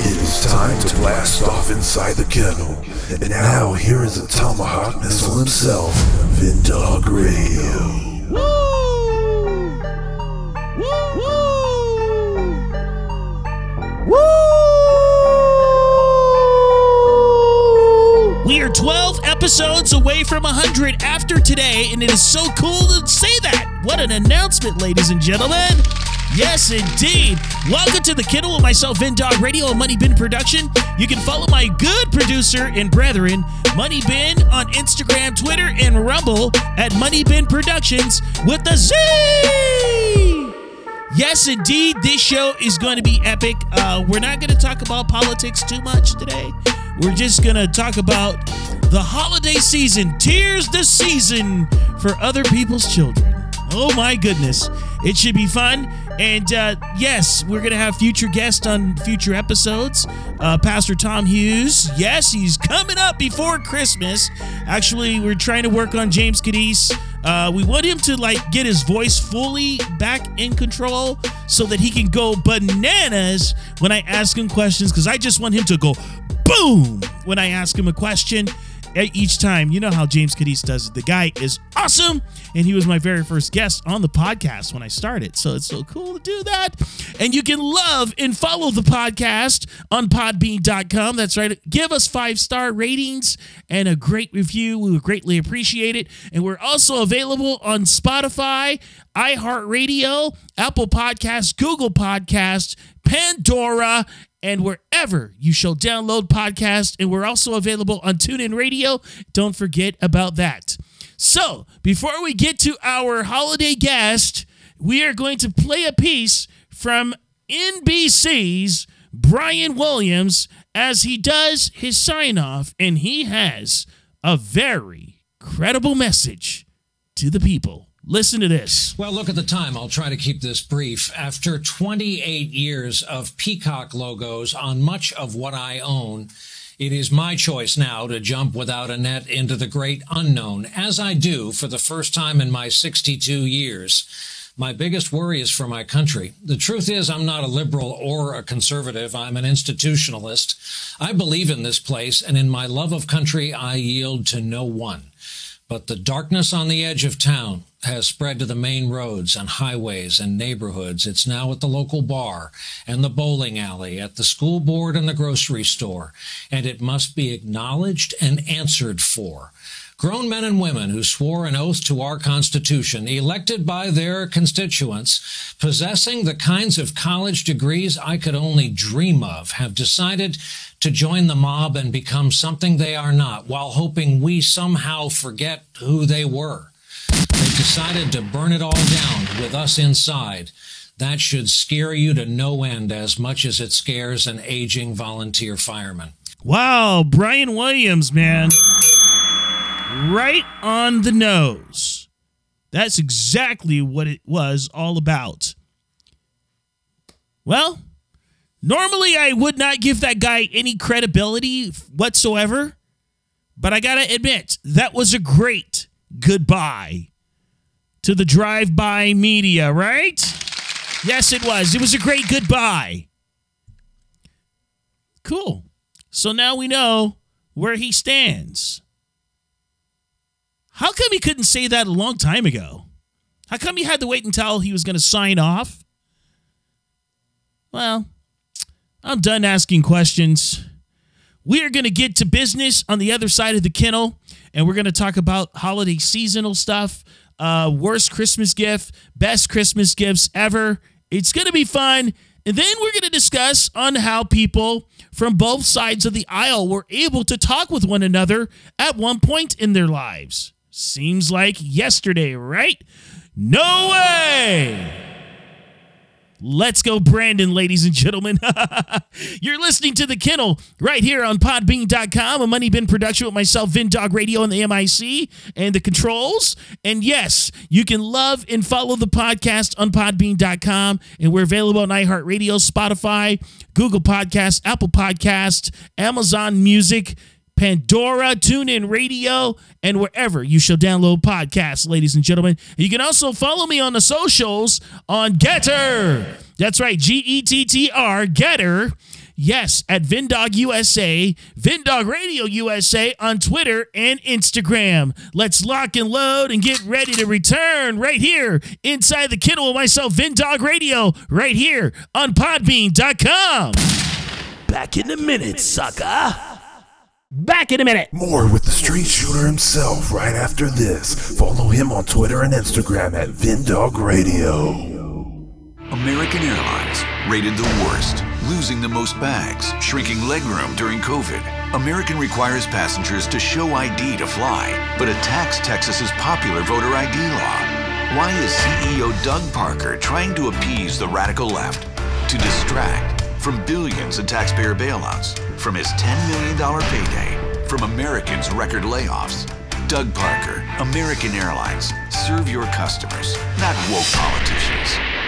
It is time to blast off inside the kennel. And now here is the tomahawk missile himself, Vindog Radio. Woo! Woo! Woo! We are 12 episodes away from 100 after today, and it is so cool to say that. What an announcement, ladies and gentlemen. Yes, indeed. Welcome to the Kennel with myself, Vin Dog Radio and Money Bin Production. You can follow my good producer and brethren, Money Bin, on Instagram, Twitter, and Rumble at Money Bin Productions with a Z. Yes, indeed, this show is going to be epic. Uh, we're not going to talk about politics too much today. We're just going to talk about the holiday season, tears the season for other people's children. Oh my goodness. It should be fun. And uh, yes, we're going to have future guests on future episodes. Uh, Pastor Tom Hughes, yes, he's coming up before Christmas. Actually, we're trying to work on James Cadiz. Uh, we want him to like get his voice fully back in control so that he can go bananas when I ask him questions because I just want him to go boom when I ask him a question each time. You know how James Cadiz does it. The guy is awesome, and he was my very first guest on the podcast when I started. So it's so cool to do that. And you can love and follow the podcast on podbean.com. That's right. Give us five star ratings and a great review. We would greatly appreciate it. And we're also available on Spotify, iHeartRadio, Apple Podcasts, Google Podcasts, Pandora, and wherever you shall download podcasts. And we're also available on TuneIn Radio. Don't forget about that. So, before we get to our holiday guest, we are going to play a piece from NBC's Brian Williams as he does his sign off, and he has a very credible message to the people. Listen to this. Well, look at the time. I'll try to keep this brief. After 28 years of Peacock logos on much of what I own, it is my choice now to jump without a net into the great unknown, as I do for the first time in my 62 years. My biggest worry is for my country. The truth is, I'm not a liberal or a conservative. I'm an institutionalist. I believe in this place, and in my love of country, I yield to no one. But the darkness on the edge of town has spread to the main roads and highways and neighborhoods. It's now at the local bar and the bowling alley, at the school board and the grocery store. And it must be acknowledged and answered for. Grown men and women who swore an oath to our Constitution, elected by their constituents, possessing the kinds of college degrees I could only dream of, have decided to join the mob and become something they are not, while hoping we somehow forget who they were. Decided to burn it all down with us inside. That should scare you to no end as much as it scares an aging volunteer fireman. Wow, Brian Williams, man right on the nose. That's exactly what it was all about. Well, normally I would not give that guy any credibility whatsoever, but I got to admit, that was a great goodbye to the drive by media, right? Yes, it was. It was a great goodbye. Cool. So now we know where he stands. How come he couldn't say that a long time ago? How come he had to wait until he was going to sign off? Well, I'm done asking questions. We are going to get to business on the other side of the kennel, and we're going to talk about holiday seasonal stuff, uh, worst Christmas gift, best Christmas gifts ever. It's going to be fun. And then we're going to discuss on how people from both sides of the aisle were able to talk with one another at one point in their lives. Seems like yesterday, right? No way! Let's go, Brandon, ladies and gentlemen. You're listening to The Kennel right here on Podbean.com, a Money Bin production with myself, Vin Dog Radio, and the MIC and the controls. And yes, you can love and follow the podcast on Podbean.com. And we're available on iHeartRadio, Spotify, Google Podcasts, Apple Podcasts, Amazon Music. Pandora, TuneIn Radio, and wherever you shall download podcasts, ladies and gentlemen. You can also follow me on the socials on Gettr. That's right, G E T T R, Gettr. Yes, at Vindog USA, Vindog Radio USA on Twitter and Instagram. Let's lock and load and get ready to return right here inside the kennel with myself, Vindog Radio, right here on Podbean.com. Back in a minute, sucker. Back in a minute. More with the street shooter himself right after this. Follow him on Twitter and Instagram at Vindog Radio. American Airlines, rated the worst, losing the most bags, shrinking legroom during COVID. American requires passengers to show ID to fly, but attacks Texas's popular voter ID law. Why is CEO Doug Parker trying to appease the radical left? To distract from billions in taxpayer bailouts, from his $10 million payday, from Americans' record layoffs. Doug Parker, American Airlines. Serve your customers, not woke politicians.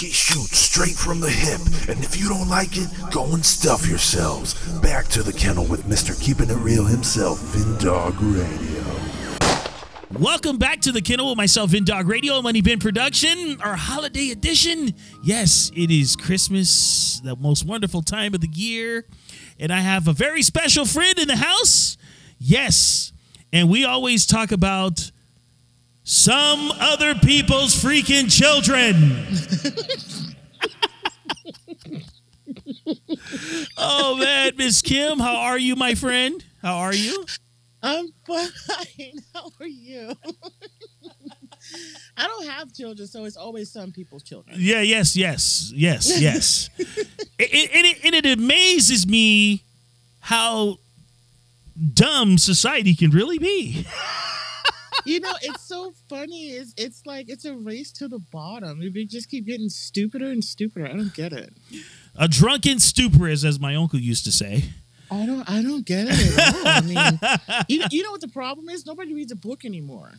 He shoots straight from the hip, and if you don't like it, go and stuff yourselves. Back to the kennel with Mr. Keeping It Real himself, Vindog Radio. Welcome back to the kennel with myself, Vindog Radio, Money Bin Production, our holiday edition. Yes, it is Christmas, the most wonderful time of the year. And I have a very special friend in the house. Yes. And we always talk about some other people's freaking children. oh man, Miss Kim, how are you, my friend? How are you? I'm fine. How are you? I don't have children, so it's always some people's children. Yeah, yes, yes, yes, yes. and, and it, and it amazes me how dumb society can really be. You know, it's so funny. It's it's like it's a race to the bottom. We just keep getting stupider and stupider. I don't get it. A drunken stupor, is, as my uncle used to say. I don't I don't get it at all. I mean, you, you know what the problem is? Nobody reads a book anymore.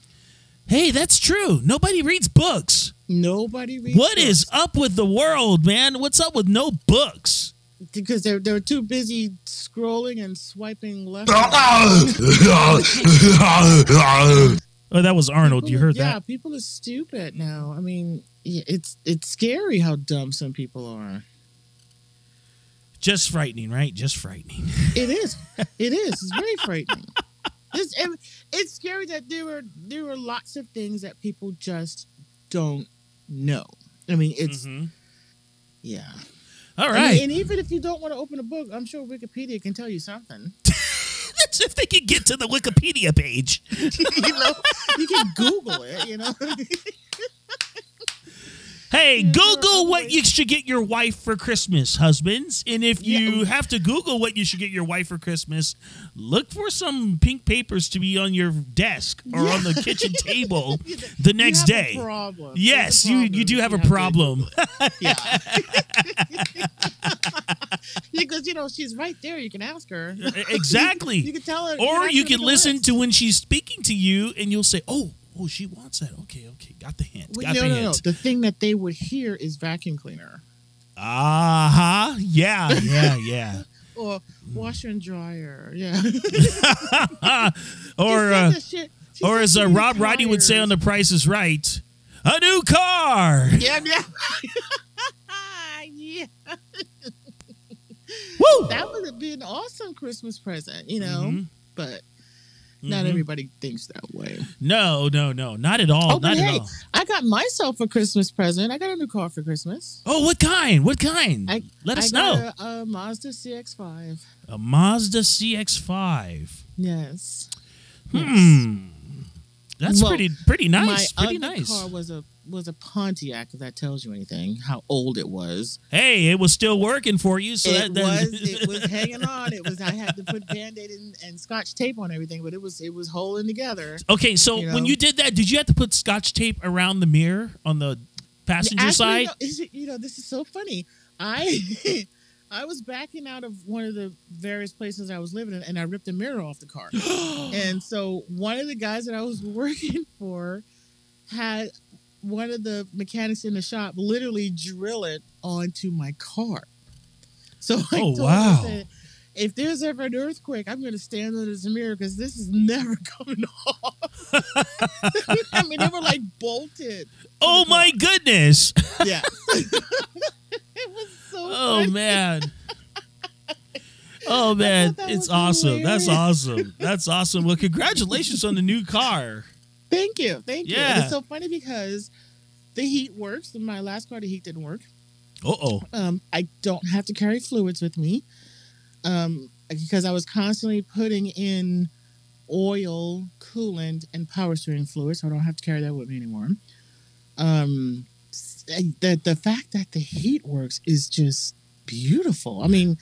Hey, that's true. Nobody reads books. Nobody reads. What books. is up with the world, man? What's up with no books? because they're they're too busy scrolling and swiping left. Oh, that was Arnold. You heard yeah, that? Yeah, people are stupid now. I mean, it's it's scary how dumb some people are. Just frightening, right? Just frightening. It is. It is. It's very frightening. It's it- it's scary that there are there are lots of things that people just don't know. I mean, it's Mhm. yeah. All right. Right. and even if you don't want to open a book, I'm sure Wikipedia can tell you something. If they can get to the Wikipedia page. you know, you can Google it. You know. Hey, Yeah, Google what you should get your wife for Christmas, husbands. And if you Yeah. have to Google what you should get your wife for Christmas, look for some pink papers to be on your desk or on the kitchen table the next You have a day. problem. Yes, a you, you do have a to problem. Yeah. because you know she's right there. You can ask her. exactly. You can tell her. or you can for the listen list. to when she's speaking to you and you'll say, oh, oh, she wants that. Okay, okay. Got the hint. Well, Got no, the no, no. hint. The thing that they would hear is vacuum cleaner Uh-huh. Yeah, yeah, yeah. or washer and dryer. Yeah. or uh, shit- or as uh, Rod Roddy would say on The. Price is Right, a new car. Yeah, yeah. yeah. Woo! That would be an awesome Christmas present, you know. Mhm. But not Mhm. everybody thinks that way. No, no, no, not at all. Oh, but not hey, at all. I got myself a Christmas present. I got a new car for Christmas. Oh, what kind? What kind? I Let us I know. A, a Mazda CX-5. A Mazda CX-5. Yes. Hmm. That's Well, pretty pretty nice. My Pretty other nice. car was a was a Pontiac. If that tells you anything, how old it was. Hey, it was still working for you. So it that, that was it was hanging on. It was I had to put band-aid and, and scotch tape on everything, but it was it was holding together. Okay, so you when you did that, did you have to put scotch tape around the mirror on the passenger Actually, side? is it- you know, this is so funny. I I was backing out of one of the various places I was living in, and I ripped the mirror off the car. and so one of the guys that I was working for had one of the mechanics in the shop literally drill it onto my car. So I Oh, told him, wow. If there's ever an earthquake, I'm going to stand under this mirror because this is never coming off. I mean, they were like bolted. oh my goodness! Yeah. it was so Oh funny. man. Oh man, it's awesome. That's awesome. That's awesome. Well, congratulations on the new car. Thank you. Thank you. And it's so funny because the heat works. My last car, the heat didn't work. Uh oh. Um, I don't have to carry fluids with me um, because I was constantly putting in oil, coolant, and power steering fluid, so I don't have to carry that with me anymore. Um, the the fact that the heat works is just beautiful. I mean,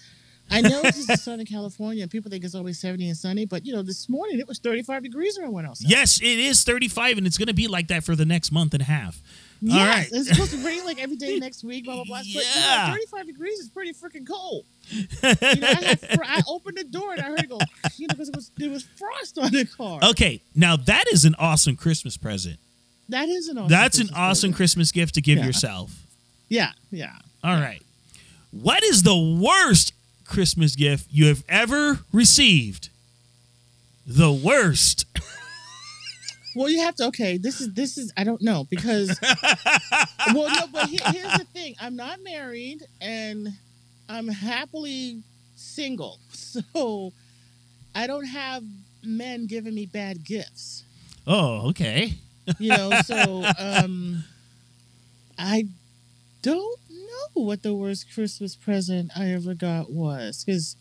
I know this is Southern California, and people think it's always seventy and sunny, but you know, this morning it was thirty five degrees when I went outside. Yes, it is 35, and it's going to be like that for the next month and a half. Yes, All right. it's supposed to rain like every day next week, blah blah blah. But you know, 35 degrees is pretty freaking cold. You know, I, had, I opened the door and I heard it go, you know, because it was there was frost on the car. Okay, now that is an awesome Christmas present. That is an awesome. That's an Christmas awesome present. Christmas gift to give Yeah. yourself. Yeah, yeah. All right. What is the worst Christmas gift you have ever received? The worst. Well, you have to. Okay, this is this is. I don't know because. well, no, but here, here's the thing. I'm not married and I'm happily single, so I don't have men giving me bad gifts. Oh, okay. you know so um i don't what the worst christmas present i ever got was because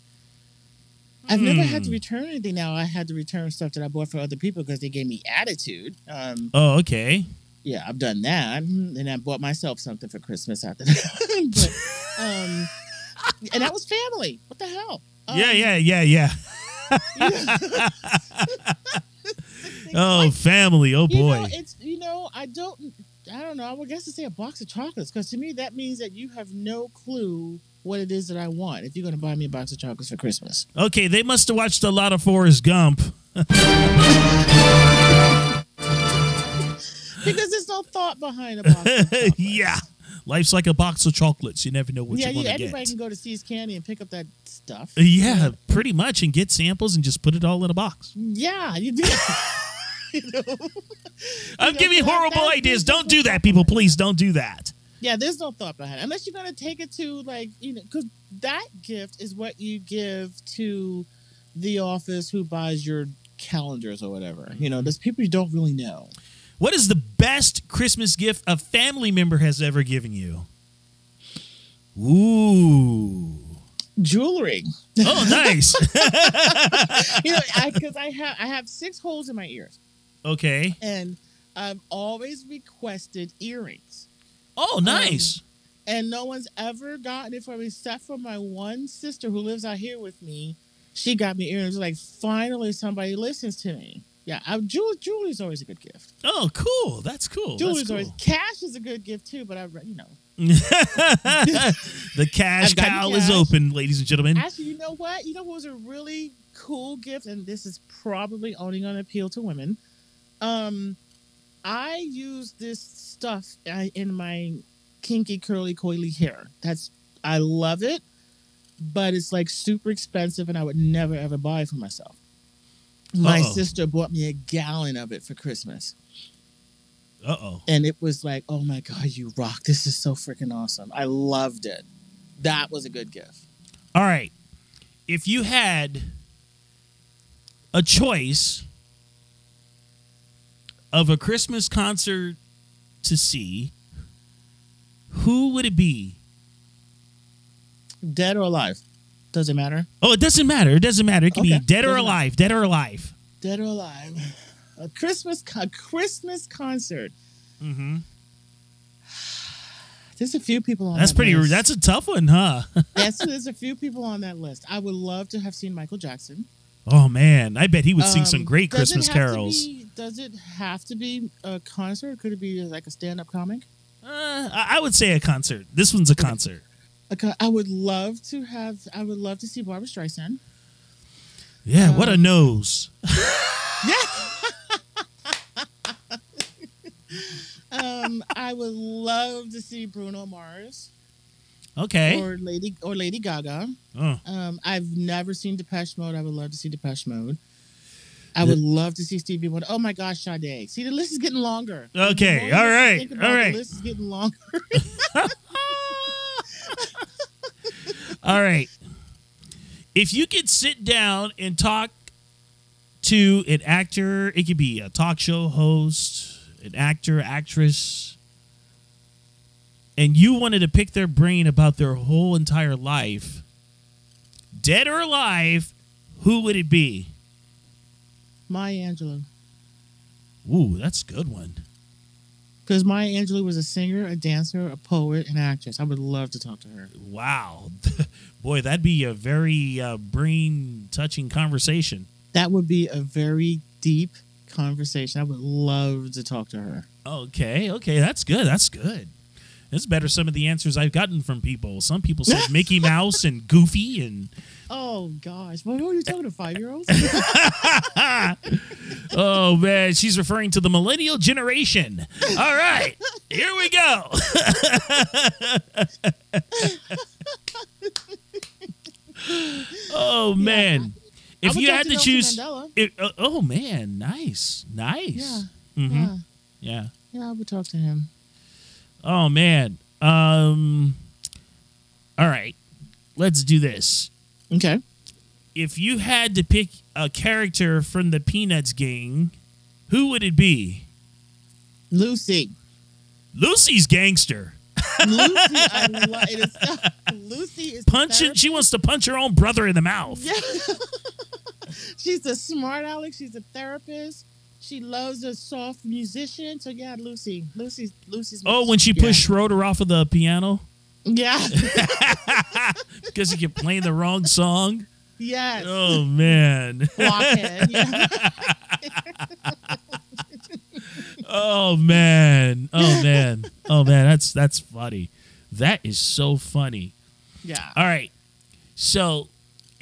i've never had to Hmm. return anything now i had to return stuff that i bought for other people because they gave me attitude um Oh, okay. yeah i've done that and i bought myself something for christmas after that but um and that was family what the hell Um, yeah, yeah, yeah, yeah. yeah. Oh, family. Oh You boy. know, it's you know, I don't I don't know, I would guess to say a box of chocolates, because to me that means that you have no clue what it is that I want if you're gonna buy me a box of chocolates for Christmas. okay, they must have watched a lot of Forrest Gump. Because there's no thought behind a box yeah. Life's like a box of chocolates. You never know what yeah, you're going to anybody get. can go to See's Candy and pick up that stuff. Yeah, pretty much, and get samples and just put it all in a box. Yeah, you do. you know? I'm know, giving horrible ideas. Don't do that, people. Please don't do that. Yeah, there's no thought behind it. Unless you're going to take it to, like, you know, because that gift is what you give to the office who buys your calendars or whatever. You know, there's people you don't really know. What is the best Christmas gift a family member has ever given you? Ooh. Jewelry. Oh, nice. You know, because I, have I have six holes in my ears, okay. and I've always requested earrings, Oh, um, nice. and no one's ever gotten it for me except for my one sister who lives out here with me. She got me earrings. Like finally, somebody listens to me. Yeah, I, jewel, jewelry's always a good gift. oh, cool. That's cool. Jewelry's That's always cash is a good gift too, but I you know the cash cow is open, ladies and gentlemen. actually you know what you know what was a really cool gift, and this is probably only going to appeal to women. Um, I use this stuff uh, in my kinky curly coily hair. That's I love it, but it's like super expensive, and I would never ever buy it for myself. My Uh-oh. sister bought me a gallon of it for Christmas. Uh oh. and it was like, oh my god, you rock! This is so freaking awesome. I loved it. That was a good gift. All right. If you had a choice of a Christmas concert to see, who would it be? Dead or alive? Does it matter? Oh, it doesn't matter. It doesn't matter. It can be dead or Doesn't matter. alive. Dead or alive. Dead or alive? A Christmas a Christmas concert. Mm-hmm. There's a few people on. That's that pretty. List. That's a tough one, huh? yes, there's a few people on that list. I would love to have seen Michael Jackson. oh man, I bet he would sing some Um, great Christmas carols. Does it have to be a concert? Could it be like a stand-up comic? Uh, I would say a concert. This one's a concert. Co- I would love to have. I would love to see Barbra Streisand. Yeah, what a Um, nose. Um, I would love to see Bruno Mars Okay. or Lady or Lady Gaga. Oh. Um, I've never seen Depeche Mode. I would love to see Depeche Mode. I would love to see Stevie Wonder. Oh my gosh, Sade. See, the list is getting longer. Okay, all right, all right. The list is getting longer. All right. If you could sit down and talk to an actor, it could be a talk show host, an actor, actress, and you wanted to pick their brain about their whole entire life, dead or alive, who would it be? Maya Angelou. Ooh, that's a good one. Because Maya Angelou was a singer, a dancer, a poet, and actress. I would love to talk to her. Wow. Boy, that'd be a very uh, brain touching conversation. That would be a very deep conversation. I would love to talk to her. Okay, okay, that's good. That's good. That's better. Some of the answers I've gotten from people. Some people said Mickey Mouse and Goofy, and Oh gosh, what were you talking to five year olds? oh man, she's referring to the millennial generation. All right, here we go. oh man, I if you had to to choose, it- uh, oh man, nice, nice. Yeah, hmm yeah, yeah. yeah. I would talk to him. Oh man. Um All right. Let's do this. Okay. If you had to pick a character from the Peanuts gang, who would it be? Lucy. Lucy's gangster. Lucy, I love it. Is so, Lucy is Punching she wants to punch her own brother in the mouth. Yeah. She's a smart Alex. She's a therapist. She loves a soft musician. So yeah, Lucy. Lucy's Lucy's. Oh, when she yeah. pushed Schroeder off of the piano Yeah. because he kept playing the wrong song. yes. Oh man. Blockhead. Yeah. Oh man. Oh man. Oh man, that's that's funny. That is so funny. yeah. All right. So,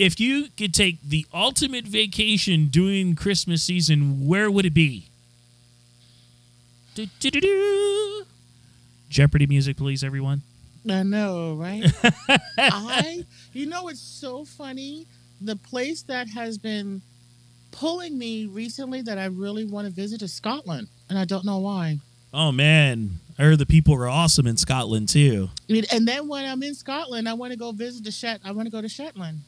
if you could take the ultimate vacation during Christmas season, where would it be? Do-do-do-do. Jeopardy music, please, everyone. I know, right? I, you know, it's so funny. The place that has been pulling me recently that I really want to visit is Scotland, and I don't know why. Oh man, I heard the people are awesome in Scotland too. And then when I'm in Scotland, I want to go visit the Shet. I want to go to Shetland.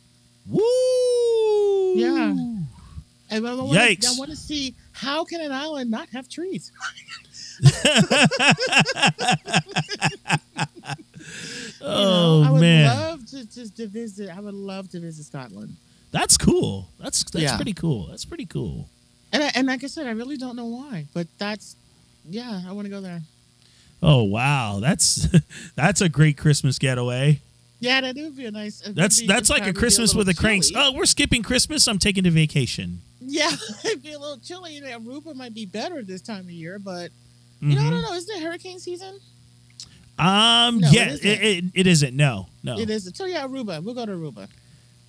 Woo! Yeah. And I want Yikes. To, I want to see how can an island not have trees. Oh I would man, love to just to visit. I would love to visit Scotland. that's cool. That's that's Yeah. pretty cool. That's pretty cool. And I, and like I said, I really don't know why, but that's yeah, I want to go there. Oh wow, that's that's a great Christmas getaway. Yeah, that would be a nice. That's that's like a Christmas with the Kranks. Oh, we're skipping Christmas. I'm taking a vacation. Yeah, it'd be a little chilly. And Aruba might be better this time of year, but you know, I Mhm. don't know. Isn't it hurricane season? Um, No, it yeah, isn't. it, it, it isn't. No, no. It is. So yeah, Aruba. We'll go to Aruba.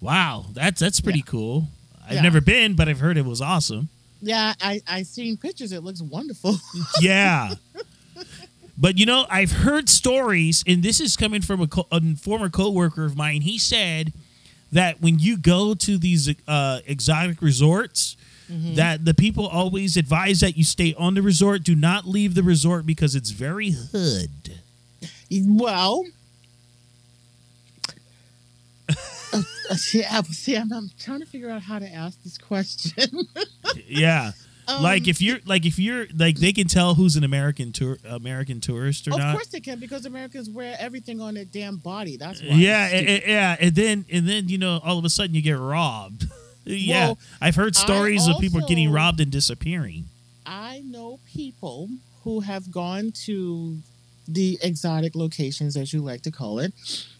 Wow, that's that's pretty cool. I've Yeah. never been, but I've heard it was awesome. Yeah, I I seen pictures. It looks wonderful. Yeah. But you know, I've heard stories, and this is coming from a, co- a former coworker of mine. He said that when you go to these uh, exotic resorts, Mm-hmm. that the people always advise that you stay on the resort. Do not leave the resort because it's very hood. well. uh, uh, see, I, see I'm, I'm trying to figure out how to ask this question. yeah. Like Um, if you're like if you're like they can tell who's an American tour American tourist or Of not. Of course they can because Americans wear everything on their damn body. That's why. Yeah, and, and- yeah, and then and then you know all of a sudden you get robbed. yeah, Well, I've heard stories of people getting robbed and disappearing. I know people who have gone to the exotic locations, as you like to call it,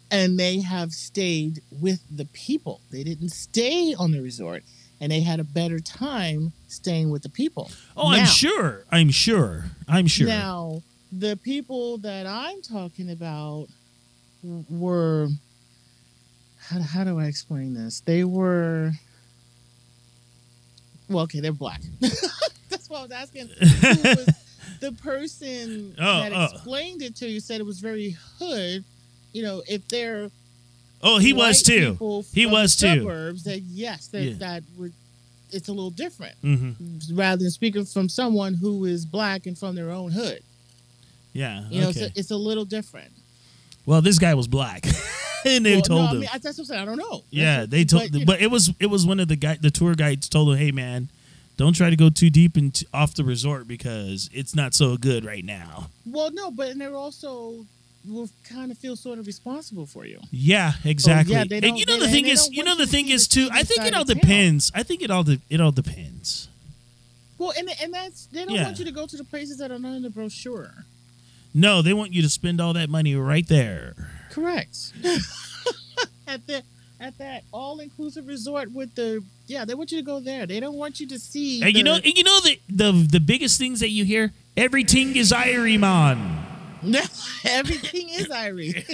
and they have stayed with the people. They didn't stay on the resort, and they had a better time staying with the people. Oh, I'm sure. I'm sure. I'm sure. Now, the people that I'm talking about were. How, how do I explain this? They were. Well, okay, they're black. That's what I was asking. Who was the person Oh, that oh. explained it to you said it was very hood. You know, if they're oh, he was too. He was too. Suburbs, that yes, that Yeah. that would. It's a little different hmm rather than speaking from someone who is black and from their own hood. Yeah. You know, okay. it's, a, it's a little different. well, this guy was black, and they Well, told no, him. I mean, that's what I'm saying. I don't know. yeah, That's- they told. but, But, it was it was one of the guy the tour guides told him, "Hey, man, don't try to go too deep into off the resort because it's not so good right now." well, no, but and they're also will kind of feel sort of responsible for you. Yeah, oh, exactly. Oh, they and you know the thing is, you know the thing is too. I think it all depends. I think it all de- it all depends. Well, and and that's they don't Yeah. want you to go to the places that are not in the brochure. No, they want you to spend all that money right there. Correct. at the at that all inclusive resort with the yeah, they want you to go there. They don't want you to see. And you know, and you know the the the biggest things that you hear. Everything is Irie man. everything is Irie.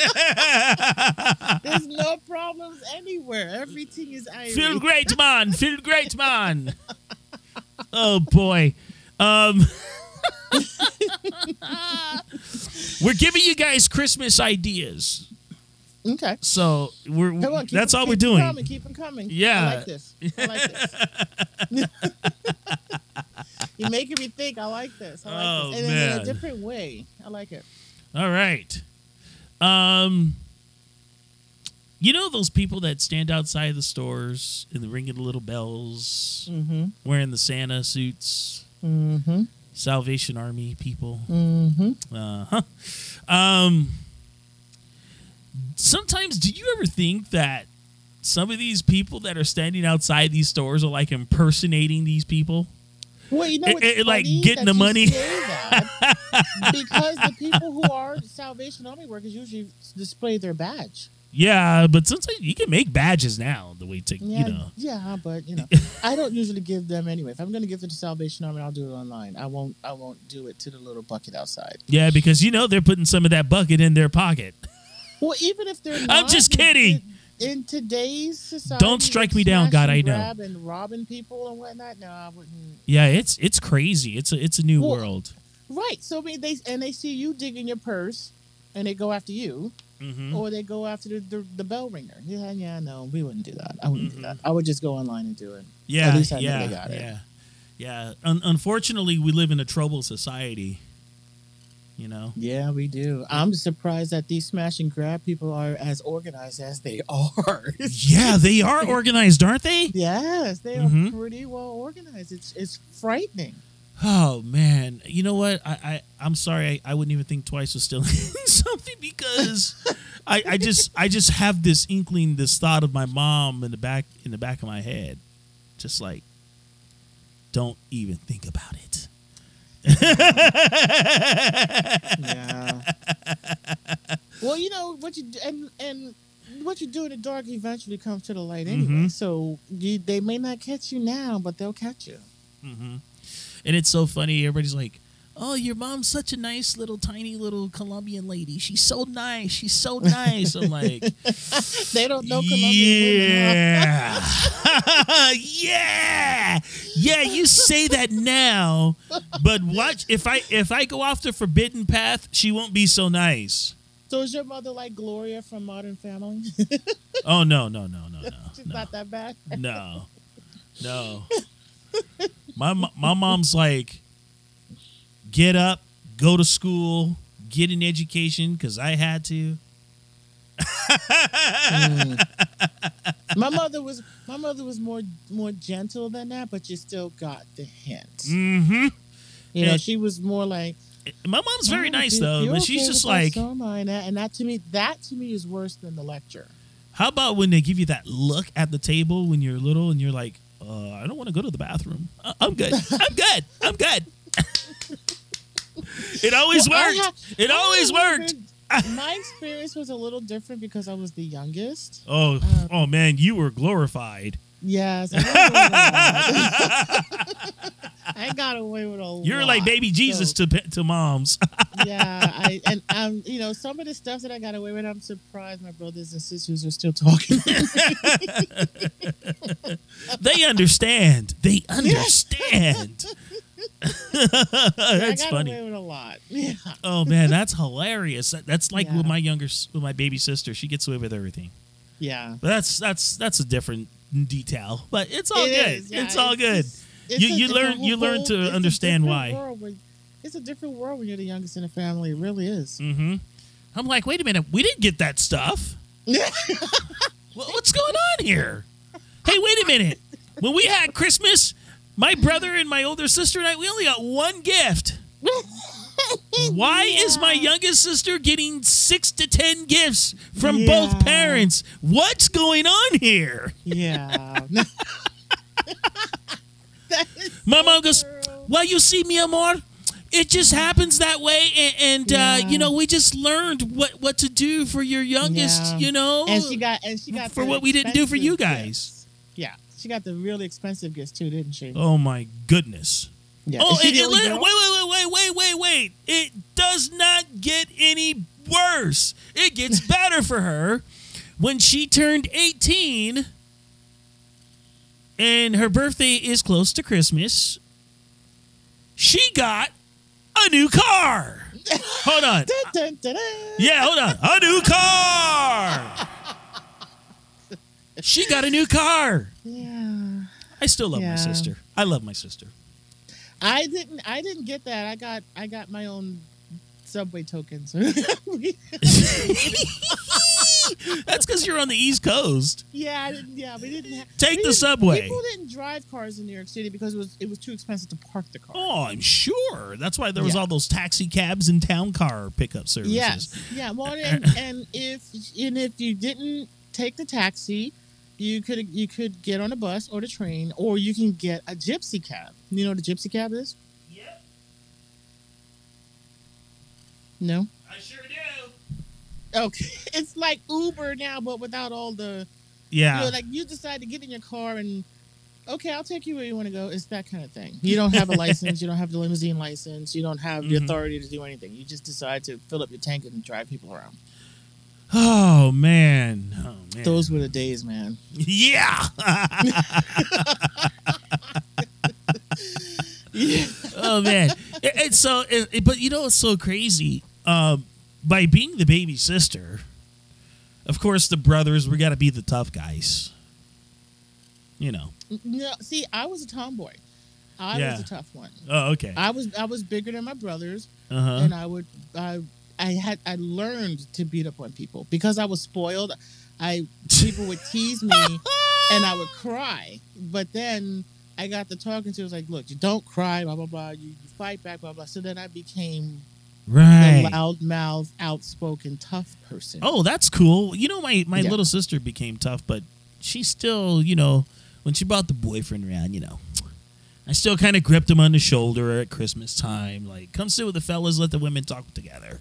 There's no problems anywhere. Everything is Irie. Feel great, man. Feel great, man. Oh boy. Um We're giving you guys Christmas ideas. Okay. So we're on, that's them- all we're doing. Coming, keep them coming. Yeah. I like this. I like this. You're making me think. I like this. I like Oh, this. And in a different way. I like it. All right. Um you know those people that stand outside the stores and they're ringing the little bells, Mm-hmm. wearing the Santa suits, Mm-hmm. Salvation Army people. Mm-hmm. Uh huh. Um. Sometimes, do you ever think that some of these people that are standing outside these stores are like impersonating these people? Well, you know, It- it- like getting that the money. because the people who are Salvation Army workers usually display their badge. Yeah, but sometimes you can make badges now. The way to Yeah, you know. yeah, but you know, I don't usually give them anyway. If I'm going to give it to Salvation Army, I'll do it online. I won't. I won't do it to the little bucket outside. Yeah, because you know they're putting some of that bucket in their pocket. Well, even if they're not, I'm just kidding. In, in today's society, Don't strike me down, God, I know. And robbing people and whatnot. No, I wouldn't. Yeah, it's it's crazy. It's a it's a new Well, world. Right. So I mean, they and they see you digging your purse, and they go after you, hmm or they go after the, the, the bell ringer. Yeah, yeah, no, we wouldn't do that. I wouldn't Mhm. do that. I would just go online and do it. Yeah, At least I know yeah, they got it. yeah, yeah. Un- unfortunately, we live in a troubled society. You know. Yeah, we do. I'm surprised that these smash and grab people are as organized as they are. Yeah, they are organized, aren't they? yes, they Mhm. are pretty well organized. It's it's frightening. Oh man, you know what? I, I I'm sorry. I, I wouldn't even think twice of stealing something because I, I just I just have this inkling, this thought of my mom in the back in the back of my head, just like, don't even think about it. Yeah. well, you know what you and and what you do in the dark eventually comes to the light anyway. Mhm. So you, they may not catch you now, but they'll catch you. hmm And it's so funny. Everybody's like, "Oh, your mom's such a nice little tiny little Colombian lady. She's so nice. She's so nice." I'm like, They don't know Colombian women. huh? yeah, yeah, yeah. You say that now, but watch if I if I go off the forbidden path, she won't be so nice. So is your mother like Gloria from Modern Family? Oh no, no, no, no, no, She's no, not that bad. no, no. My my mom's like, get up, go to school, get an education because I had to. my mother was my mother was more more gentle than that, but you still got the hint. Mm-hmm. You know, she was more like My mom's very "Oh, nice though, but she's okay just like, so am I," and that, and that to me, that to me is worse than the lecture. how about when they give you that look at the table when you're little and you're like, uh, I don't want to go to the bathroom. I- I'm good. I'm good. I'm good. It always Well, worked. ha- it I always worked. My experience was a little different because I was the youngest. Oh, Uh, oh man, you were glorified. Yes, I got away with a lot. I got away with a You're lot, like baby Jesus so- to to moms. yeah, I and um, you know, some of the stuff that I got away with, I'm surprised my brothers and sisters are still talking. they understand. They understand. I got funny. away with a lot. Yeah, Oh man, that's hilarious. That's like Yeah. with my younger, with my baby sister. She gets away with everything. yeah. But that's that's that's a different detail. But it's all It good. yeah, it's all good. just- it's You- a- you it's a learn- you learn to understand why. when- it's a different world when you're the youngest in the family. It really is. hmm I'm like, wait a minute, we didn't get that stuff. What- What's going on here? Hey, wait a minute. When we had Christmas, my brother and my older sister and I, we only got one gift. Why is my youngest sister getting six to ten gifts from Yeah. both parents? What's going on here? Yeah. That is My so mom goes, true. Well, you see, mi amor, it just happens that way, and, and uh, you know, we just learned what what to do for your youngest. Yeah. You know, and she got and she got for what we didn't do for you guys. gifts. Yeah, she got the really expensive gifts too, didn't she? Oh my goodness. Yeah. Oh, it, it, wait, wait, wait, wait, wait, wait. It does not get any worse. It gets better for her. When she turned 18 and her birthday is close to Christmas, she got a new car. Hold on. Dun, dun, dun. Yeah, hold on. A new car. She got a new car. Yeah. I still love my sister. I love my sister. I didn't. I didn't get that. I got. I got my own subway tokens. That's because you're on the East Coast. yeah, I didn't. Yeah, we didn't. Have, Take we the didn't- subway. People didn't drive cars in New York City because it was it was too expensive to park the car. Oh, I'm sure. That's why there was Yeah. all those taxi cabs and town car pickup services. Yes. Yeah. Well, and, and if and if you didn't take the taxi, you could you could get on a bus or the train, or you can get a gypsy cab. You know what a gypsy cab is? Yep, No. I sure do. Okay. It's like Uber now, but without all the Yeah. you know, like you decide to get in your car and okay, I'll take you where you want to go. It's that kind of thing. You don't have a license, you don't have the limousine license, you don't have the Mhm. authority to do anything. You just decide to fill up your tank and drive people around. Oh man. Oh man. Those were the days, man. Yeah. yeah. oh man. It's so. It, but you know, it's so crazy. Um, by being the baby sister, of course, the brothers we got to be the tough guys. You know. No, see, I was a tomboy. I Yeah. was a tough one. Oh, okay. I was I was bigger than my brothers, Uh huh. and I would I I had I learned to beat up on people because I was spoiled. I people would tease me, and I would cry. But then I got the talking to. It was like, look, you don't cry, blah blah blah. You, you fight back, blah blah. So then I became Right. the loud mouth, outspoken, tough person. Oh, that's cool. You know, my my Yeah. little sister became tough, but she still, you know, when she brought the boyfriend around, you know, I still kind of gripped him on the shoulder at Christmas time, like, come sit with the fellas, let the women talk together.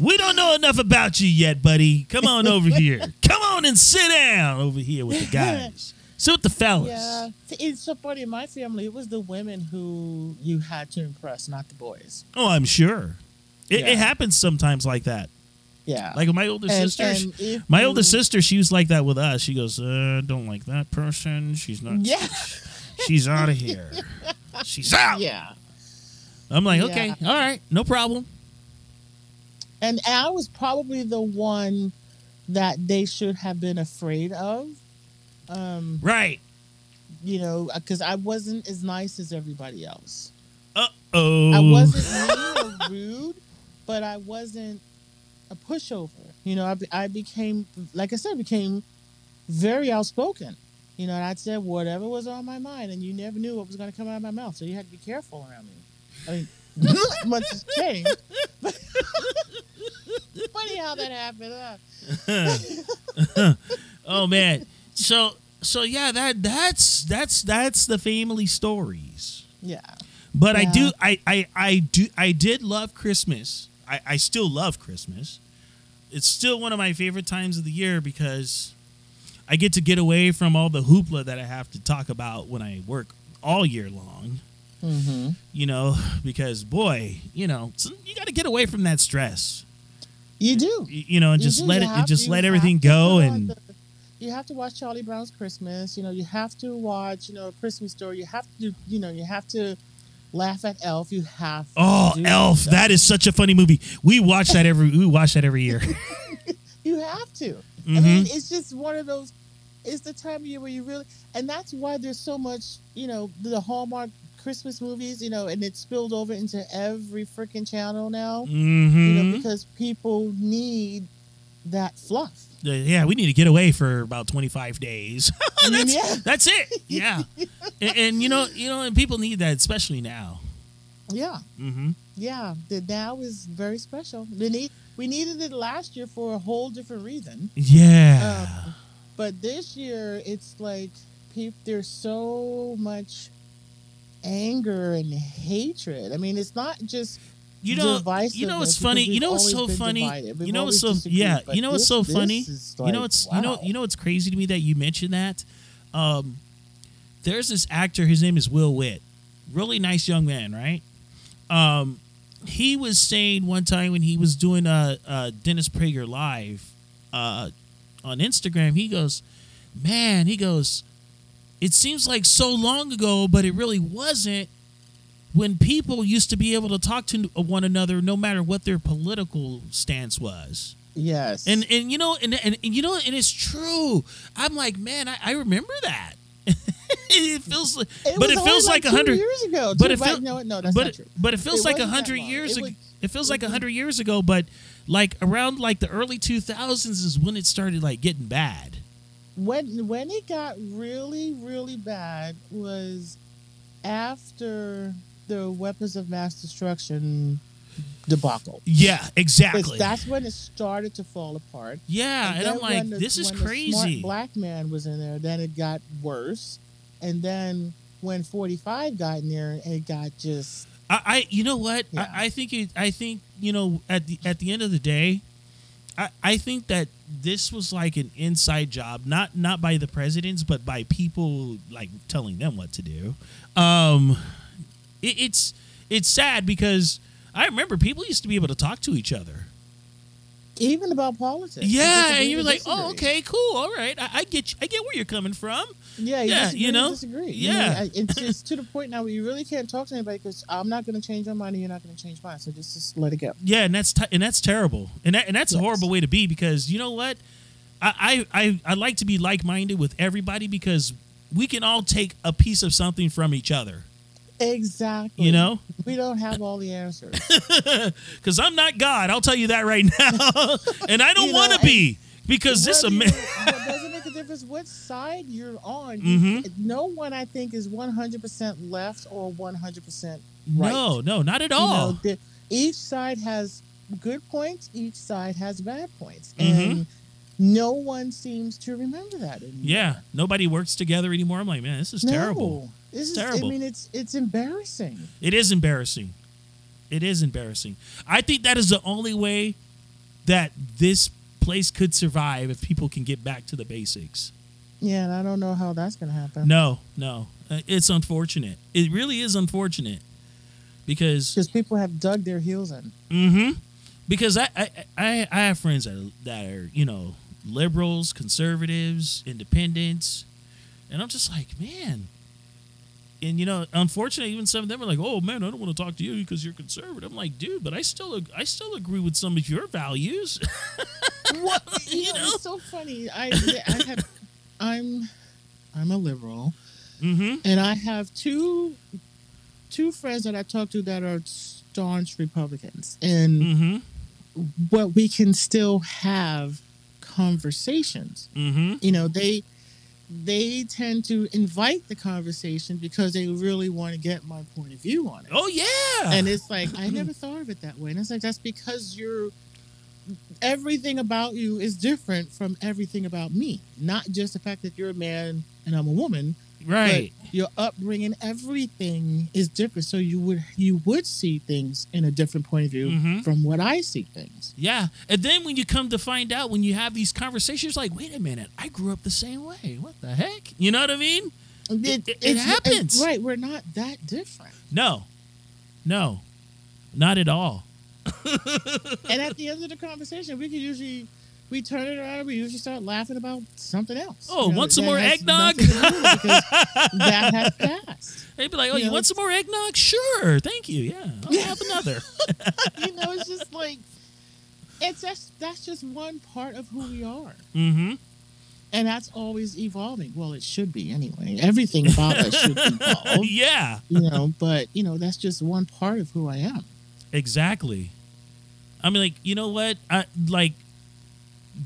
We don't know enough about you yet, buddy. Come on over here. Come on and sit down over here with the guys. Sit with the fellas. Yeah, it's so funny. In my family, it was the women who you had to impress, not the boys. Oh, I'm sure. It, Yeah. it happens sometimes like that. Yeah, Like my older And- sister, and my you- older sister, she was like that with us. She goes, uh, "Don't like that person. She's not. Yeah, She's out of here. She's out." yeah. I'm like, Yeah. okay, all right, no problem. And I was probably the one that they should have been afraid of. Um, Right. you know, because I wasn't as nice as everybody else. Uh oh. I wasn't mean or rude, but I wasn't a pushover. You know, I, I became, like I said, became very outspoken. You know, and I'd say whatever was on my mind, and you never knew what was going to come out of my mouth, so you had to be careful around me. I mean, much has changed. But funny how that happened. Huh? Oh man. So so yeah, that that's that's that's the family stories. Yeah. But I do I, I I do I did love Christmas. I, I still love Christmas. It's still one of my favorite times of the year because I get to get away from all the hoopla that I have to talk about when I work all year long. Mm-hmm. You know, because boy, you know, you got to get away from that stress. You do. You know, and You just do. let You it, have- just let everything go, and the- you have to watch Charlie Brown's Christmas. You know, you have to watch. You know, a Christmas Story. You have to. You know, you have to laugh at Elf. You have. to oh, Elf, stuff. that is such a funny movie. We watch that every we watch that every year. You have to. I Mhm. mean, it's just one of those. It's the time of year where you really, and that's why there's so much. You know, the Hallmark Christmas movies. You know, and it's spilled over into every freaking channel now. You hmm know, because people need that fluff. yeah, we need to get away for about twenty five days. That's, yeah. that's it. Yeah, and, and you know, you know, and people need that, especially now. Yeah. hmm Yeah, the now is very special. We need we needed it last year for a whole different reason, Yeah, Um, but this year it's like peop there's so much anger and hatred. I mean, it's not just you know, you know, what's funny. You know what's so funny. You know what's so yeah. You know what's so funny. you know what's you know you know what's crazy to me that you mentioned that. Um, there's this actor. His name is Will Witt. Really nice young man, right? Um, he was saying one time when he was doing a, a Dennis Prager live uh, on Instagram. He goes, "Man," he goes, "It seems like so long ago, but it really wasn't." When people used to be able to talk to one another, no matter what their political stance was, Yes, and and you know and, and, and you know and it's true i'm like man i, I remember that it feels like It but it feels like a hundred years ago. but it right? no, no, that's but not true. but it feels It like a hundred years It ago it feels like a hundred years ago but like around like the early 2000s is when it started like getting bad when when it got really really bad was after the weapons of mass destruction debacle. yeah exactly That's when it started to fall apart. yeah and, then i'm like the- this is crazy black man was in there, then it got worse, and then when 45 got in there, it got just I, I you know what Yeah. I, I think it, I think you know at the at the end of the day, I, I think that this was like an inside job, not not by the presidents, but by people like telling them what to do. Um, it, it's it's sad because I remember people used to be able to talk to each other. Even about politics. Yeah, and you're like, oh, okay, cool, all right, I, I get you, I get where you're coming from. Yeah, you Yeah, disagree you know? disagree. Yeah. You know, I- it's just to the point now where you really can't talk to anybody because I'm not going to change your mind and you're not going to change mine. So just just let it go. Yeah, and that's t- and that's terrible, and that, and that's a horrible way to be because you know what, I I I, I like to be like minded with everybody because we can all take a piece of something from each other. Exactly. You know, we don't have all the answers. because I'm not God. I'll tell you that right now, and I don't You want to be because this ama- you- doesn't make a difference what side you're on. You- Mhm. No one, I think, is 100% left or 100% right. no, no, not at You all. know, the, each side has good points. Each side has bad points, Mhm. and no one seems to remember that anymore. yeah, nobody works together anymore. I'm like, man, this is no, terrible. This is terrible. I mean, it's it's embarrassing. It is embarrassing. It is embarrassing. I think that is the only way that this place could survive if people can get back to the basics. Yeah, and I don't know how that's going to happen. No, no. Uh, It's unfortunate. It really is unfortunate because Because people have dug their heels in. Mm-hmm. because I, I I I have friends that are, that are you know liberals, conservatives, independents, and I'm just like man. And you know, unfortunately, even some of them are like, "Oh man, I don't want to talk to you because you're conservative." I'm like, "Dude, but I still I still agree with some of your values." What you, You know, know? it's so funny. I I have I'm I'm a liberal, mm-hmm. and I have two two friends that I talk to that are staunch Republicans, and Mm-hmm. but we can still have conversations. Mm-hmm. You know, they they tend to invite the conversation because they really want to get my point of view on it. Oh yeah. And it's like I never thought of it that way. And it's like that's because you're everything about you is different from everything about me. Not just the fact that you're a man and I'm a woman, right. but your upbringing, everything is different. So you would you would see things in a different point of view Mhm. from what I see things. Yeah. And then when you come to find out, when you have these conversations, like, wait a minute, I grew up the same way. What the heck? You know what I mean? It- it it's- happens. right? We're not that different. No. No. Not at all. and at the end of the conversation, we can usually we turn it around. and We usually start laughing about something else. Oh, You know, want some more eggnog? nothing to do with it that has passed. They'd be like, oh, You you, know, want some more eggnog? Sure. Thank you. Yeah. I'll have another. You know, it's just like it's just that's just one part of who we are, mm-hmm. and that's always evolving. Well, it should be anyway. Everything about us should evolve. yeah. You know, but you know that's just one part of who I am. Exactly. I mean, like, you know what? I like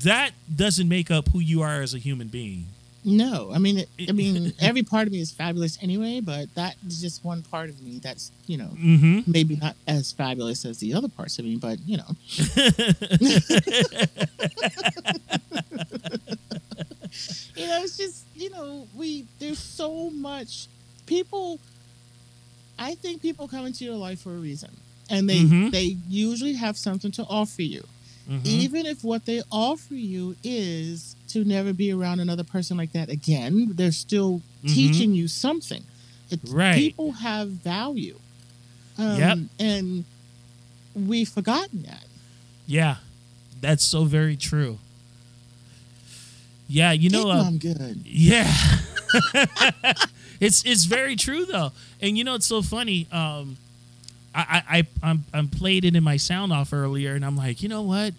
that doesn't make up who you are as a human being. No, I mean, it, I mean, every part of me is fabulous anyway, but that is just one part of me that's you know Mm-hmm. maybe not as fabulous as the other parts of me, but you know. you know, it's just you know we there's so much people. I think people come into your life for a reason, and they Mhm. they usually have something to offer you, Mhm. even if what they offer you is to never be around another person like that again. They're still Mhm. teaching you something. It, Right. People have value. Um, Yep. And we've forgotten that. Yeah. That's so very true. Yeah, you know, uh, mom good. Yeah. it's it's very true though. And you know it's so funny. Um I I, I'm I'm played it in my sound off earlier and I'm like, you know what?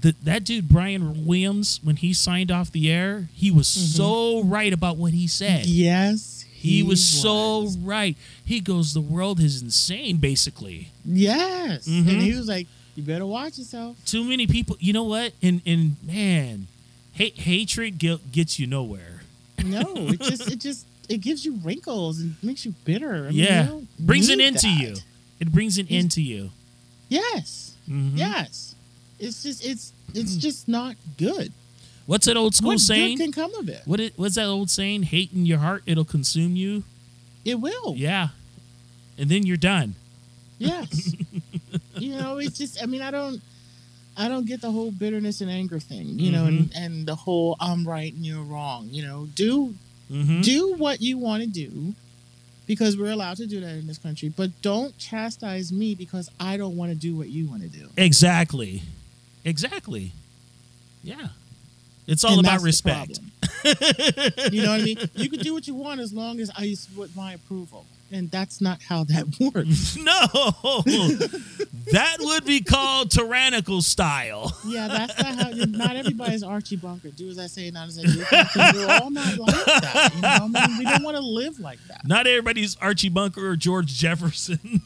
The, that dude Brian Williams, when he signed off the air, he was so right about what he said. Yes, He, was, so right. He goes, the world is insane, basically. Yes, Mhm. and he was like, "You better watch yourself." Too many people. You know what? And and man, hate hatred guilt gets you nowhere. No, it just it just it gives you wrinkles and makes you bitter. I mean, yeah, brings it into that. you. It brings it He's- into you. Yes, Mhm. yes. It's just it's it's just not good. What's that old school what saying? good can come of it? what it, what's that old saying? Hate in your heart, it'll consume you. It will. Yeah, and then you're done. Yes. you know, it's just I mean, I don't I don't get the whole bitterness and anger thing, you know, and, and the whole I'm right and you're wrong. You know, do hmm do what you want to do because we're allowed to do that in this country, but don't chastise me because I don't want to do what you want to do. Exactly, exactly. Yeah, it's all And about respect. you know what I mean? You can do what you want as long as I with my approval. And that's not how that works. No, that would be called tyrannical style. Yeah, that's not how. Not everybody's Archie Bunker. Do as I say, not as I do. We're all not like that. You know, I mean, we don't want to live like that. Not everybody's Archie Bunker or George Jefferson.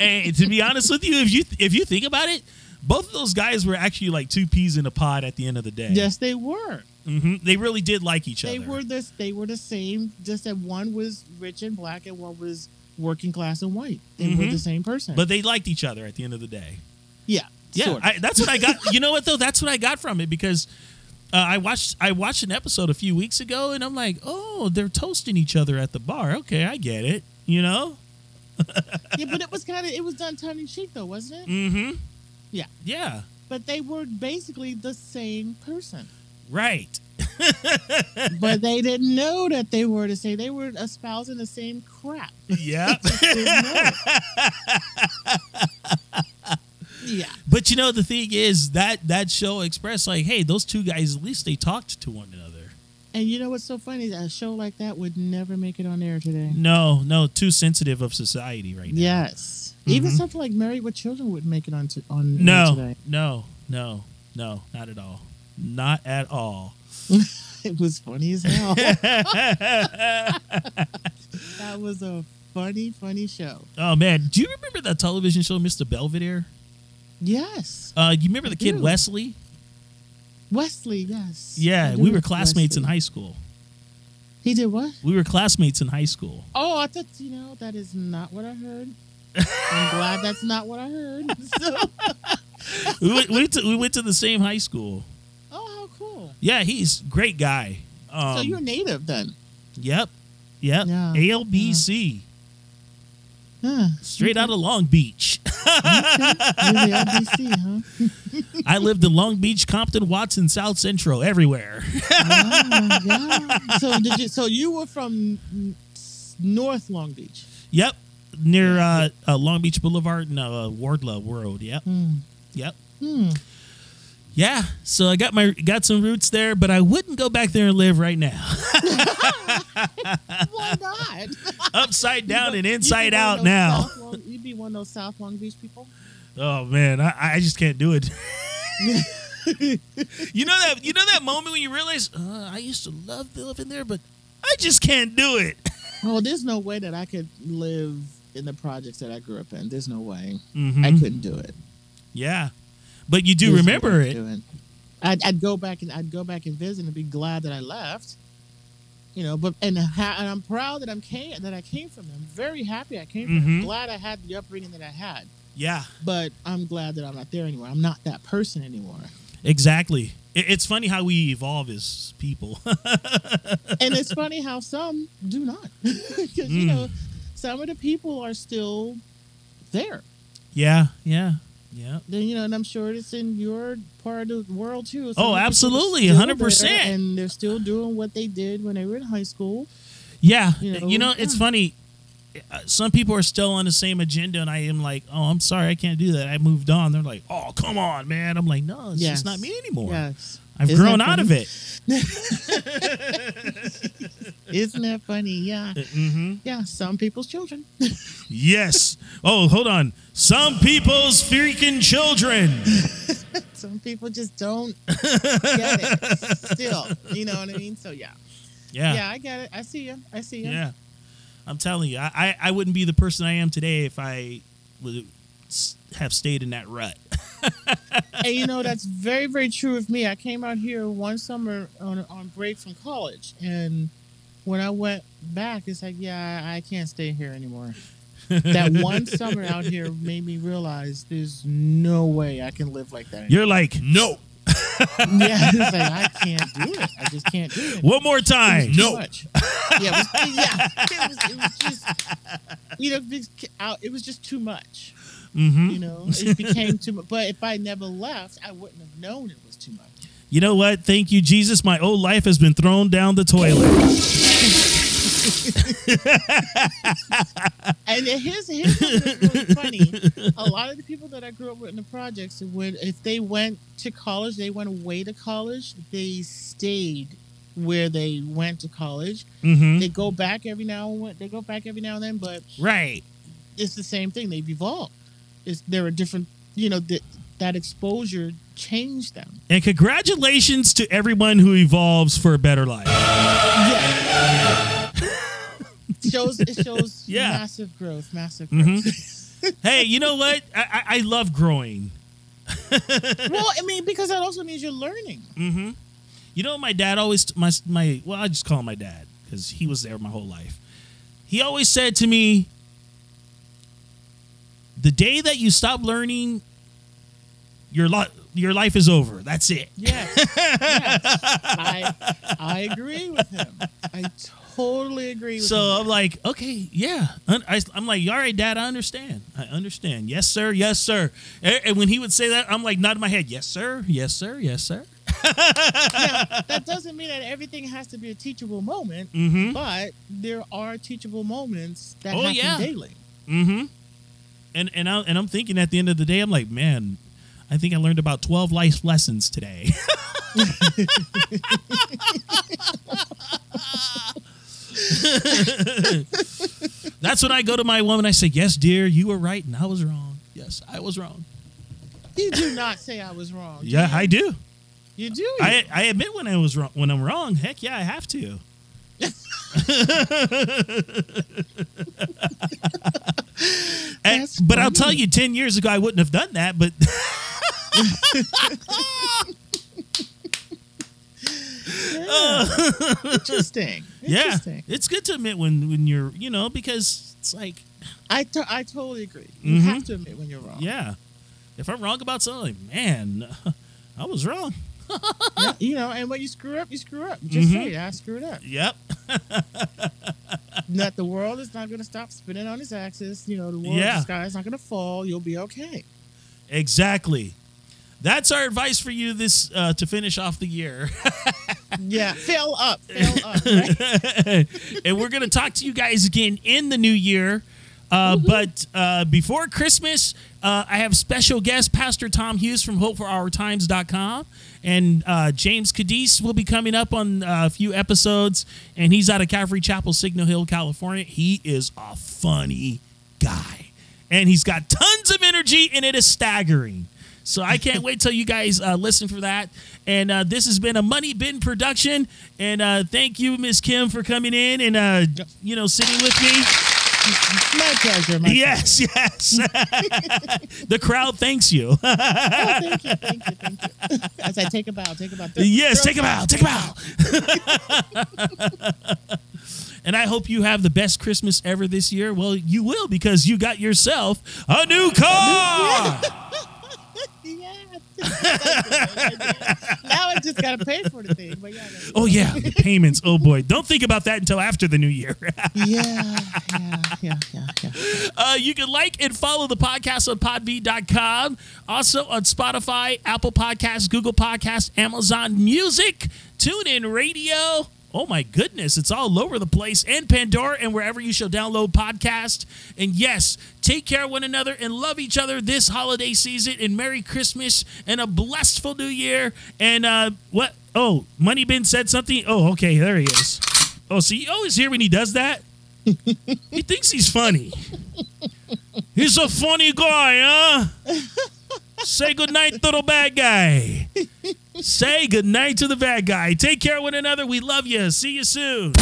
And to be honest with you, if you if you think about it, both of those guys were actually like two peas in a pod at the end of the day. yes, they were. Hmm They really did like each They other. were this. They were the same. Just that one was rich and black, and one was working class and white. They were Mhm. the same person. but they liked each other at the end of the day. yeah, Yeah, sort of. I, that's what I got. you know what though? That's what I got from it because uh, I watched I watched an episode a few weeks ago, and I'm like, oh, they're toasting each other at the bar. Okay, I get it. You know. yeah, but it was kind of it was done tongue in cheek though, wasn't it? Mm-hmm. Yeah. Yeah. But they were basically the same person. Right. but they didn't know that they were to say They were espousing the same crap. Yeah. Didn't know it. yeah. But you know the thing is that that show expressed like, hey, those two guys at least they talked to one another. And you know what's so funny? A show like that would never make it on air today. No, no, too sensitive of society right now. Yes. Even Mhm. something like Married with Children wouldn't make it on to, on air No, today. no, no, no, not at all. Not at all. It was funny as hell. that was a funny, funny show. Oh man, do you remember that television show, Mr. Belvedere? Yes, Uh, you remember the kid do. Wesley? Wesley. Yes. Yeah, we were classmates in high school. He did what? We were classmates in high school. Oh, I thought you know that is not what I heard. I'm glad that's not what I heard. So, we, we, went to, we went to the same high school. Oh! Yeah, he's great guy. Um, so you're native then? Yep. Yep. Yeah, ALBC. Huh. Straight out of Long Beach. LBC, huh? I lived in Long Beach, Compton, Watson, South Central, everywhere. Ah, yeah. So did you? So you were from mm, North Long Beach. yep. Near uh, uh, Long Beach Boulevard and uh, Wardlow Road. Yep. Hmm. Yep. Hmm. Yeah. So I got my got some roots there, but I wouldn't go back there and live right now. Why not? Upside down and inside out now. Long- you'd be one of those South Long Beach people. Oh man, I, I just can't do it. you know that you know that moment when you realize uh, I used to love living there, but I just can't do it. Oh, there's no way that I could live in the projects that I grew up in. There's no way. Mhm. I couldn't do it. Yeah, but you do There's remember it. to. I'd, I'd go back and I'd go back and visit and be glad that I left. You know, but and, ha- and I'm proud that I'm came that I came from. them. I'm very happy I came from. them. Mhm. I'm glad I had the upbringing that I had. Yeah, But I'm glad that I'm not there anymore. I'm not that person anymore. exactly. It, it's funny how we evolve as people. and it's funny how some do not, because you Mm. know, some of the people are still there. yeah, yeah, yeah. Then you know, and I'm sure it's in your part of the world too. Some Oh, of the people are absolutely, 100%. And they're still doing what they did when they were in high school. Yeah, You you know, know, it's funny. Uh, Some people are still on the same agenda, and I am like, "Oh, I'm sorry, I can't do that. I moved on." They're like, "Oh, come on, man." I'm like, "No, it's Yes. just not me anymore. Yes, I've Isn't grown out of it." Isn't that funny? Yeah, hmm yeah. Some people's children. Yes. Oh, hold on. Some people's freaking children. Some people just don't get it. Still, you know what I mean? So yeah, Yeah. yeah. I get it. I see you. I see you. Yeah. I'm telling you, I, I, I wouldn't be the person I am today if I would s- have stayed in that rut. and you know that's very very true of me i came out here one summer on, on break from college and when i went back it's like yeah i, I can't stay here anymore that one summer out here made me realize there's no way i can live like that anymore. You're like, no. yeah like i can't do it i just can't do it One more time. No. much. Yeah, it was, yeah. It was, it was just, you know, because out- it was just too much. Hmm You know, it became too much. But if I never left, I wouldn't have known it was too much. You know what? Thank you, Jesus. My old life has been thrown down the toilet. And here's here's really funny. A lot of the people that I grew up with in the projects, would if they went to college, they went away to college. They stayed where they went to college. hmm They go back every now and then. They go back every now and then, but Right. it's the same thing. They've evolved. It's there are different. You know that that exposure changed them. And congratulations to everyone who evolves for a better life. Yeah. it shows it shows Yeah. massive growth, massive growth. Mhm. hey, you know what? I, I, I love growing. well, I mean, because that also means you're learning. hmm You know, my dad always my my well, I just call him my dad because he was there my whole life. He always said to me, "The day that you stop learning, your your life is over. That's it." Yes. yes. I I agree with him. I totally agree with So him. So I'm like, okay, yeah. I, am like, all right, Dad, I understand. I understand. Yes, sir. Yes, sir. And, and when he would say that, I'm like, nodding my head. Yes, sir. Yes, sir. Yes, sir. Now, that doesn't mean that everything has to be a teachable moment, Mm-hmm. but there are teachable moments that Oh, happen yeah. daily. Mm-hmm. And and I and I'm thinking at the end of the day, I'm like, man, I think I learned about 12 life lessons today. That's when I go to my woman. I say, "Yes, dear, you were right, and I was wrong. Yes, I was wrong. You do not say I was wrong. Yeah, you? I do. You do. I, I admit when I was wrong. When I'm wrong, heck yeah, I have to. And- but I'll tell you, ten years ago, I wouldn't have done that. But Interesting. yeah, it's good to admit when when you're, you know, because it's like, I, to- I totally agree. You Mhm. have to admit when you're wrong. yeah, if I'm wrong about something, man, I was wrong. Yeah, you know, and when you screw up, you screw up. Just Mhm. say, I screwed up. Yep. That the world is not going to stop spinning on its axis. You know, the world, Yeah. the sky is not going to fall. You'll be okay. Exactly. That's our advice for you this uh, to finish off the year. Yeah, fill up, fill up. Right? and we're going to talk to you guys again in the new year. Uh, but uh, before Christmas, uh, I have special guest Pastor Tom Hughes from HopeForOurTimes.com. And uh, James Cadiz will be coming up on uh, a few episodes. And he's out of Calvary Chapel, Signal Hill, California. He is a funny guy. And he's got tons of energy, and it is staggering. So I can't wait till you guys uh, listen for that. And uh, this has been a Money Bin production. And uh, thank you, Miss Kim, for coming in and uh, you know sitting with me. My pleasure. My Yes, yes. the crowd thanks you. pleasure. Oh, thank you, thank you, thank you. As I take a bow, take a bow. yes, take a bow, take a bow. and I hope you have the best Christmas ever this year. Well, you will because you got yourself a new car. Now I just gotta pay for the thing, but yeah, Oh yeah, the payments. Oh boy, don't think about that until after the new year. yeah, yeah, yeah, yeah, yeah. Uh, you can like and follow the podcast on podbean.com. Also on Spotify, Apple Podcasts, Google Podcasts, Amazon Music, TuneIn Radio. Oh my goodness, it's all over the place. And Pandora and wherever you shall download podcast. And yes, take care of one another and love each other this holiday season. And Merry Christmas and a blessful new year. And uh, what? Oh, Money Bin said something. Oh, okay, there he is. Oh, so you always hear when he does that? he thinks he's funny. He's a funny guy, huh? Say goodnight to the bad guy. Say goodnight to the bad guy. Take care of one another. We love you. See you soon.